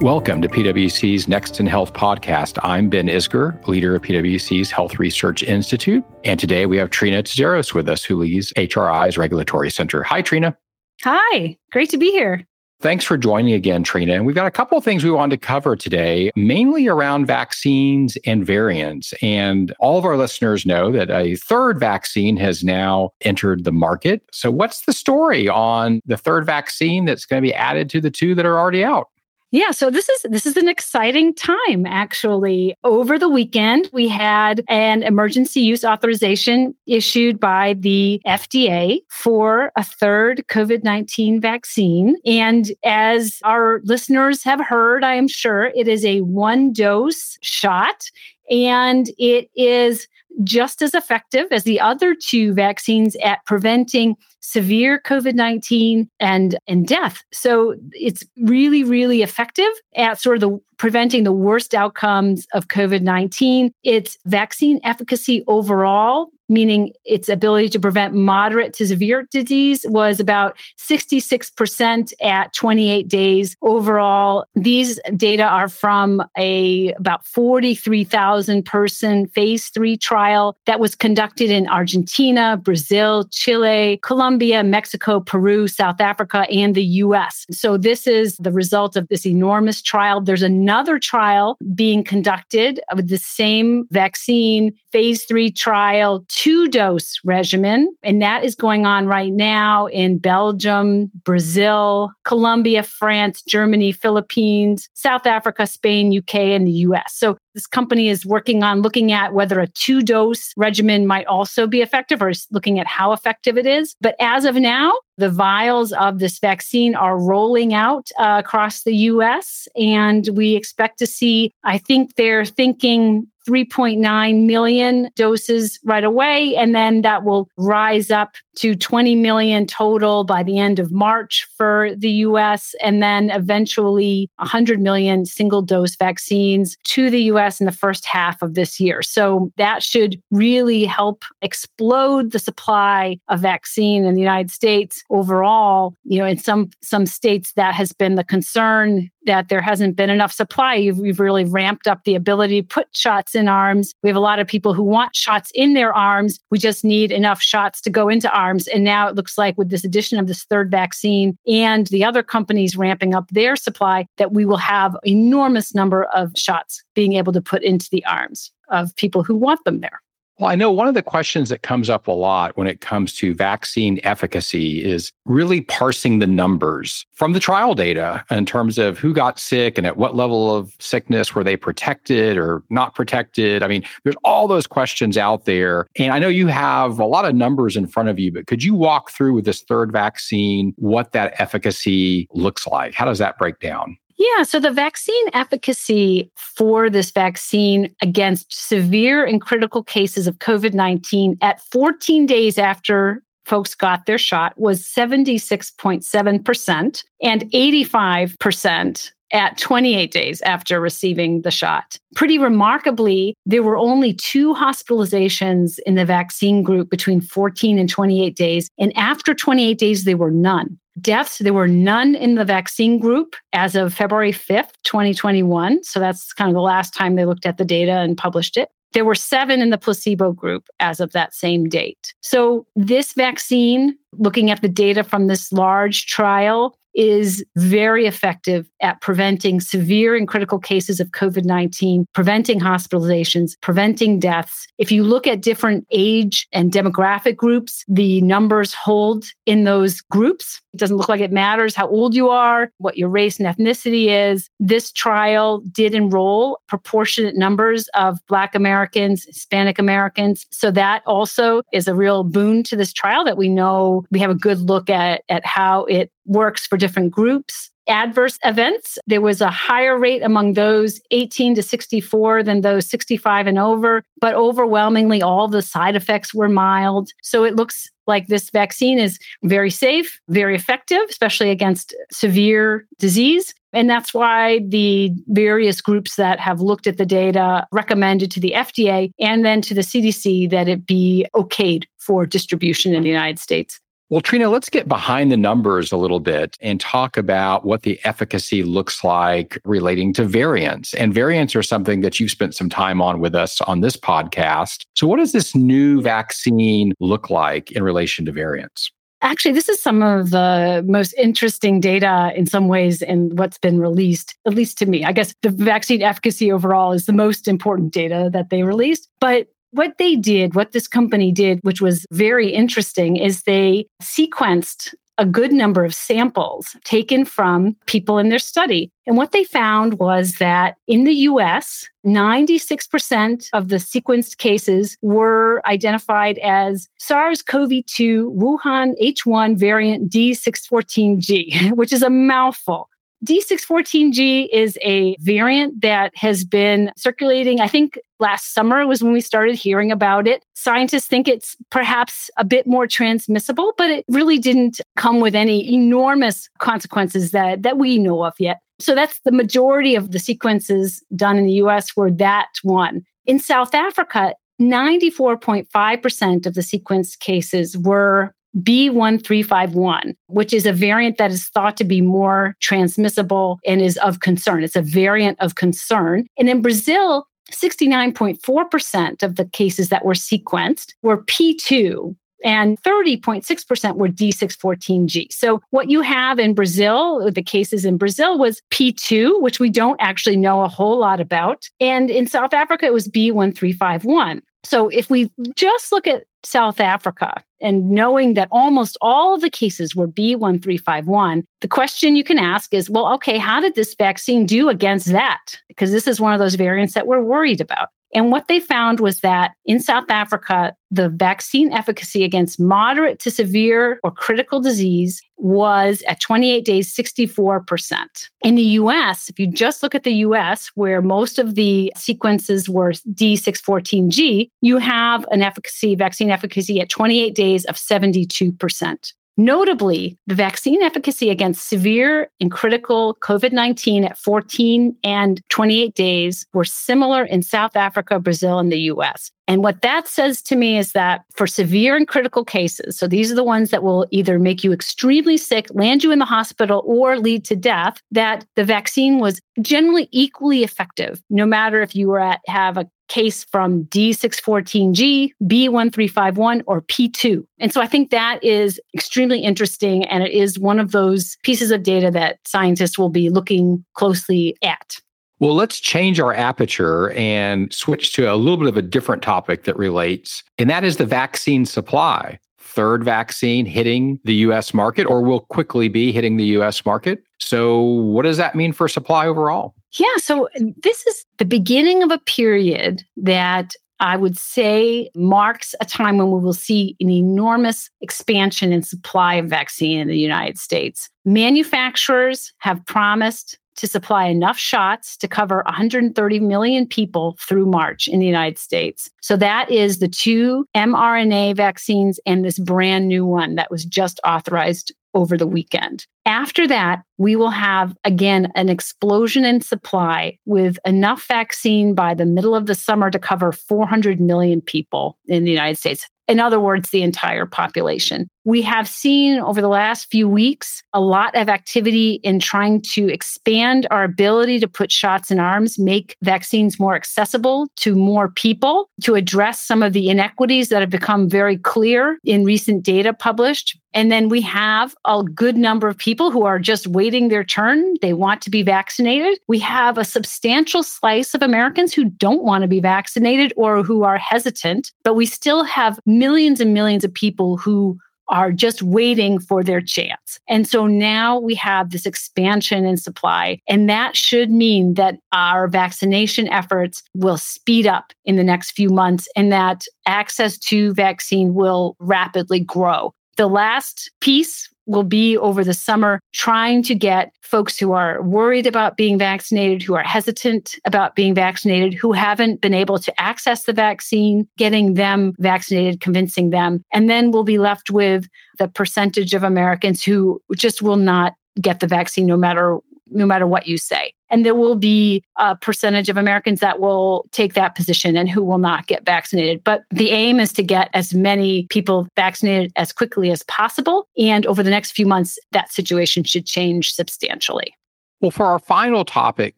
Welcome to PwC's Next in Health podcast. I'm Ben Isgur, leader of PwC's Health Research Institute. And today we have Trine Tsouderos with us, who leads HRI's Regulatory Center. Hi, Trine. Hi, great to be here. Thanks for joining again, Trine. And we've got a couple of things we wanted to cover today, mainly around vaccines and variants. And all of our listeners know that a third vaccine has now entered the market. So, what's the story on the third vaccine that's going to be added to the two that are already out? Yeah, so this is this is an exciting time actually. Over the weekend, we had an emergency use authorization issued by the FDA for a third COVID-19 vaccine. And as our listeners have heard, I am sure it is a one dose shot and it is just as effective as the other two vaccines at preventing severe COVID 19 and, and death. So it's really, really effective at sort of the preventing the worst outcomes of COVID 19. Its vaccine efficacy overall meaning its ability to prevent moderate to severe disease was about 66% at 28 days overall these data are from a about 43,000 person phase 3 trial that was conducted in Argentina, Brazil, Chile, Colombia, Mexico, Peru, South Africa and the US. So this is the result of this enormous trial. There's another trial being conducted with the same vaccine phase 3 trial two dose regimen. And that is going on right now in Belgium, Brazil, Colombia, France, Germany, Philippines, South Africa, Spain, UK, and the US. So this company is working on looking at whether a two dose regimen might also be effective or looking at how effective it is. But as of now, the vials of this vaccine are rolling out uh, across the US, and we expect to see, I think they're thinking 3.9 million doses right away. And then that will rise up to 20 million total by the end of March for the US. And then eventually 100 million single dose vaccines to the US in the first half of this year. So that should really help explode the supply of vaccine in the United States overall. You know, in some, some states that has been the concern that there hasn't been enough supply. We've really ramped up the ability to put shots in arms. We have a lot of people who want shots in their arms. We just need enough shots to go into arms. And now it looks like with this addition of this third vaccine and the other companies ramping up their supply, that we will have enormous number of shots being able to put into the arms of people who want them there. Well, I know one of the questions that comes up a lot when it comes to vaccine efficacy is really parsing the numbers from the trial data in terms of who got sick and at what level of sickness were they protected or not protected. I mean, there's all those questions out there. And I know you have a lot of numbers in front of you, but could you walk through with this third vaccine what that efficacy looks like? How does that break down? Yeah, so the vaccine efficacy for this vaccine against severe and critical cases of COVID 19 at 14 days after folks got their shot was 76.7% and 85% at 28 days after receiving the shot. Pretty remarkably, there were only two hospitalizations in the vaccine group between 14 and 28 days. And after 28 days, there were none deaths. There were none in the vaccine group as of February 5th, 2021. So that's kind of the last time they looked at the data and published it. There were seven in the placebo group as of that same date. So, this vaccine, looking at the data from this large trial, is very effective at preventing severe and critical cases of COVID 19, preventing hospitalizations, preventing deaths. If you look at different age and demographic groups, the numbers hold in those groups. It doesn't look like it matters how old you are, what your race and ethnicity is. This trial did enroll proportionate numbers of Black Americans, Hispanic Americans. So that also is a real boon to this trial that we know we have a good look at, at how it works for different groups. Adverse events, there was a higher rate among those 18 to 64 than those 65 and over, but overwhelmingly all the side effects were mild. So it looks like this vaccine is very safe, very effective, especially against severe disease. And that's why the various groups that have looked at the data recommended to the FDA and then to the CDC that it be okayed for distribution in the United States. Well, Trine, let's get behind the numbers a little bit and talk about what the efficacy looks like relating to variants. And variants are something that you've spent some time on with us on this podcast. So, what does this new vaccine look like in relation to variants? Actually, this is some of the most interesting data in some ways in what's been released, at least to me. I guess the vaccine efficacy overall is the most important data that they released. But what they did, what this company did, which was very interesting, is they sequenced a good number of samples taken from people in their study. And what they found was that in the US, 96% of the sequenced cases were identified as SARS CoV 2 Wuhan H1 variant D614G, which is a mouthful. D614G is a variant that has been circulating. I think last summer was when we started hearing about it. Scientists think it's perhaps a bit more transmissible, but it really didn't come with any enormous consequences that, that we know of yet. So that's the majority of the sequences done in the US were that one. In South Africa, 94.5% of the sequenced cases were B1351, which is a variant that is thought to be more transmissible and is of concern. It's a variant of concern. And in Brazil, 69.4% of the cases that were sequenced were P2, and 30.6% were D614G. So, what you have in Brazil, the cases in Brazil was P2, which we don't actually know a whole lot about. And in South Africa, it was B1351. So, if we just look at South Africa and knowing that almost all of the cases were B1351, the question you can ask is well, okay, how did this vaccine do against that? Because this is one of those variants that we're worried about. And what they found was that in South Africa, the vaccine efficacy against moderate to severe or critical disease was at 28 days, 64%. In the US, if you just look at the US, where most of the sequences were D614G, you have an efficacy, vaccine efficacy at 28 days of 72%. Notably, the vaccine efficacy against severe and critical COVID 19 at 14 and 28 days were similar in South Africa, Brazil, and the US. And what that says to me is that for severe and critical cases, so these are the ones that will either make you extremely sick, land you in the hospital, or lead to death, that the vaccine was generally equally effective, no matter if you were at have a case from D614G, B1351, or P2. And so I think that is extremely interesting. And it is one of those pieces of data that scientists will be looking closely at. Well, let's change our aperture and switch to a little bit of a different topic that relates, and that is the vaccine supply. Third vaccine hitting the US market, or will quickly be hitting the US market. So, what does that mean for supply overall? Yeah. So this is the beginning of a period that I would say marks a time when we will see an enormous expansion in supply of vaccine in the United States. Manufacturers have promised to supply enough shots to cover 130 million people through March in the United States. So that is the two mRNA vaccines and this brand new one that was just authorized over the weekend. After that, we will have again an explosion in supply with enough vaccine by the middle of the summer to cover 400 million people in the United States. In other words, the entire population. We have seen over the last few weeks a lot of activity in trying to expand our ability to put shots in arms, make vaccines more accessible to more people, to address some of the inequities that have become very clear in recent data published. And then we have a good number of people who are just waiting their turn. They want to be vaccinated. We have a substantial slice of Americans who don't want to be vaccinated or who are hesitant, but we still have millions and millions of people who are just waiting for their chance. And so now we have this expansion in supply, and that should mean that our vaccination efforts will speed up in the next few months and that access to vaccine will rapidly grow. The last piece will be over the summer trying to get folks who are worried about being vaccinated, who are hesitant about being vaccinated, who haven't been able to access the vaccine, getting them vaccinated, convincing them. And then we'll be left with the percentage of Americans who just will not get the vaccine no matter no matter what you say. And there will be a percentage of Americans that will take that position and who will not get vaccinated. But the aim is to get as many people vaccinated as quickly as possible. And over the next few months, that situation should change substantially. Well, for our final topic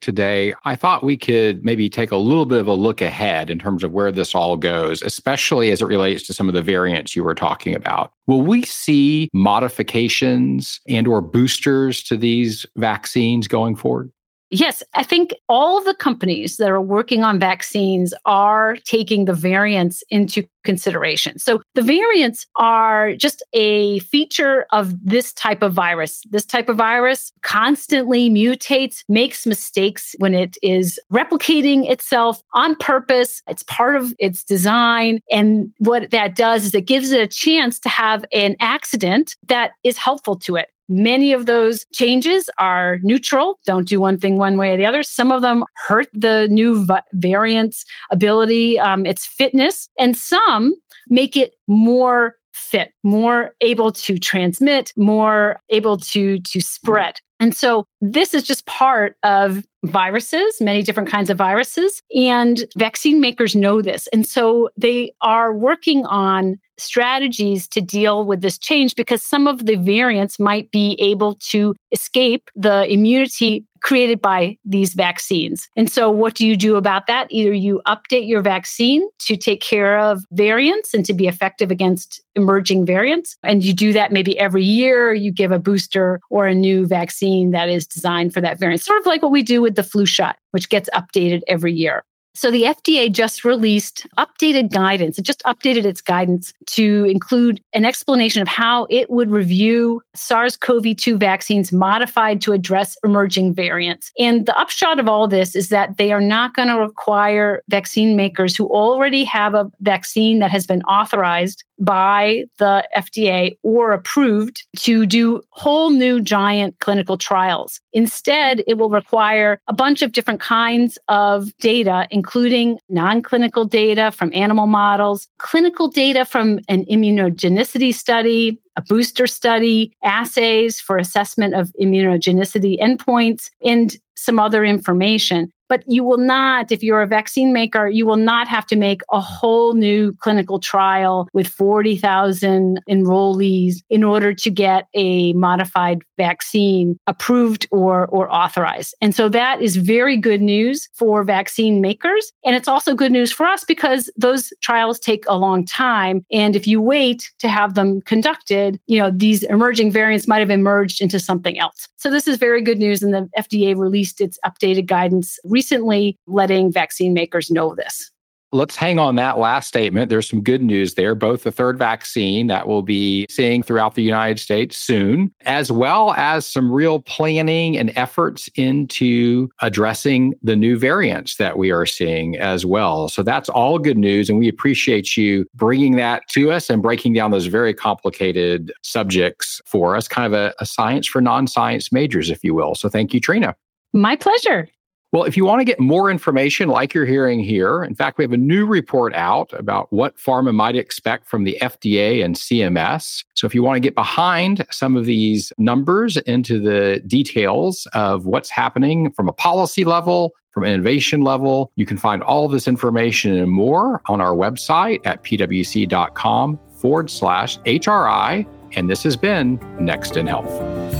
today, I thought we could maybe take a little bit of a look ahead in terms of where this all goes, especially as it relates to some of the variants you were talking about. Will we see modifications and or boosters to these vaccines going forward? Yes, I think all the companies that are working on vaccines are taking the variants into consideration. So the variants are just a feature of this type of virus. This type of virus constantly mutates, makes mistakes when it is replicating itself on purpose. It's part of its design. And what that does is it gives it a chance to have an accident that is helpful to it. Many of those changes are neutral, don't do one thing one way or the other. Some of them hurt the new variant's ability, um, its fitness, and some make it more fit, more able to transmit, more able to to spread. And so this is just part of viruses, many different kinds of viruses, and vaccine makers know this. And so they are working on strategies to deal with this change because some of the variants might be able to escape the immunity created by these vaccines. And so, what do you do about that? Either you update your vaccine to take care of variants and to be effective against emerging variants. And you do that maybe every year, you give a booster or a new vaccine that is designed for that variant, sort of like what we do with the flu shot, which gets updated every year. So the FDA just released updated guidance. It just updated its guidance to include an explanation of how it would review SARS CoV 2 vaccines modified to address emerging variants. And the upshot of all this is that they are not going to require vaccine makers who already have a vaccine that has been authorized by the FDA or approved to do whole new giant clinical trials. Instead, it will require a bunch of different kinds of data, including non clinical data from animal models, clinical data from an immunogenicity study, a booster study, assays for assessment of immunogenicity endpoints, and some other information. But you will not, if you're a vaccine maker, you will not have to make a whole new clinical trial with 40,000 enrollees in order to get a modified vaccine approved or, or authorized. And so that is very good news for vaccine makers. And it's also good news for us because those trials take a long time. And if you wait to have them conducted, you know, these emerging variants might have emerged into something else. So this is very good news. And the FDA released its updated guidance recently letting vaccine makers know this. Let's hang on that last statement. There's some good news there, both the third vaccine that we'll be seeing throughout the United States soon, as well as some real planning and efforts into addressing the new variants that we are seeing as well. So that's all good news. And we appreciate you bringing that to us and breaking down those very complicated subjects for us, kind of a, a science for non science majors, if you will. So thank you, Trine. My pleasure. Well, if you want to get more information like you're hearing here, in fact, we have a new report out about what pharma might expect from the FDA and CMS. So if you want to get behind some of these numbers into the details of what's happening from a policy level, from innovation level, you can find all this information and more on our website at pwc.com forward slash HRI. And this has been Next in Health.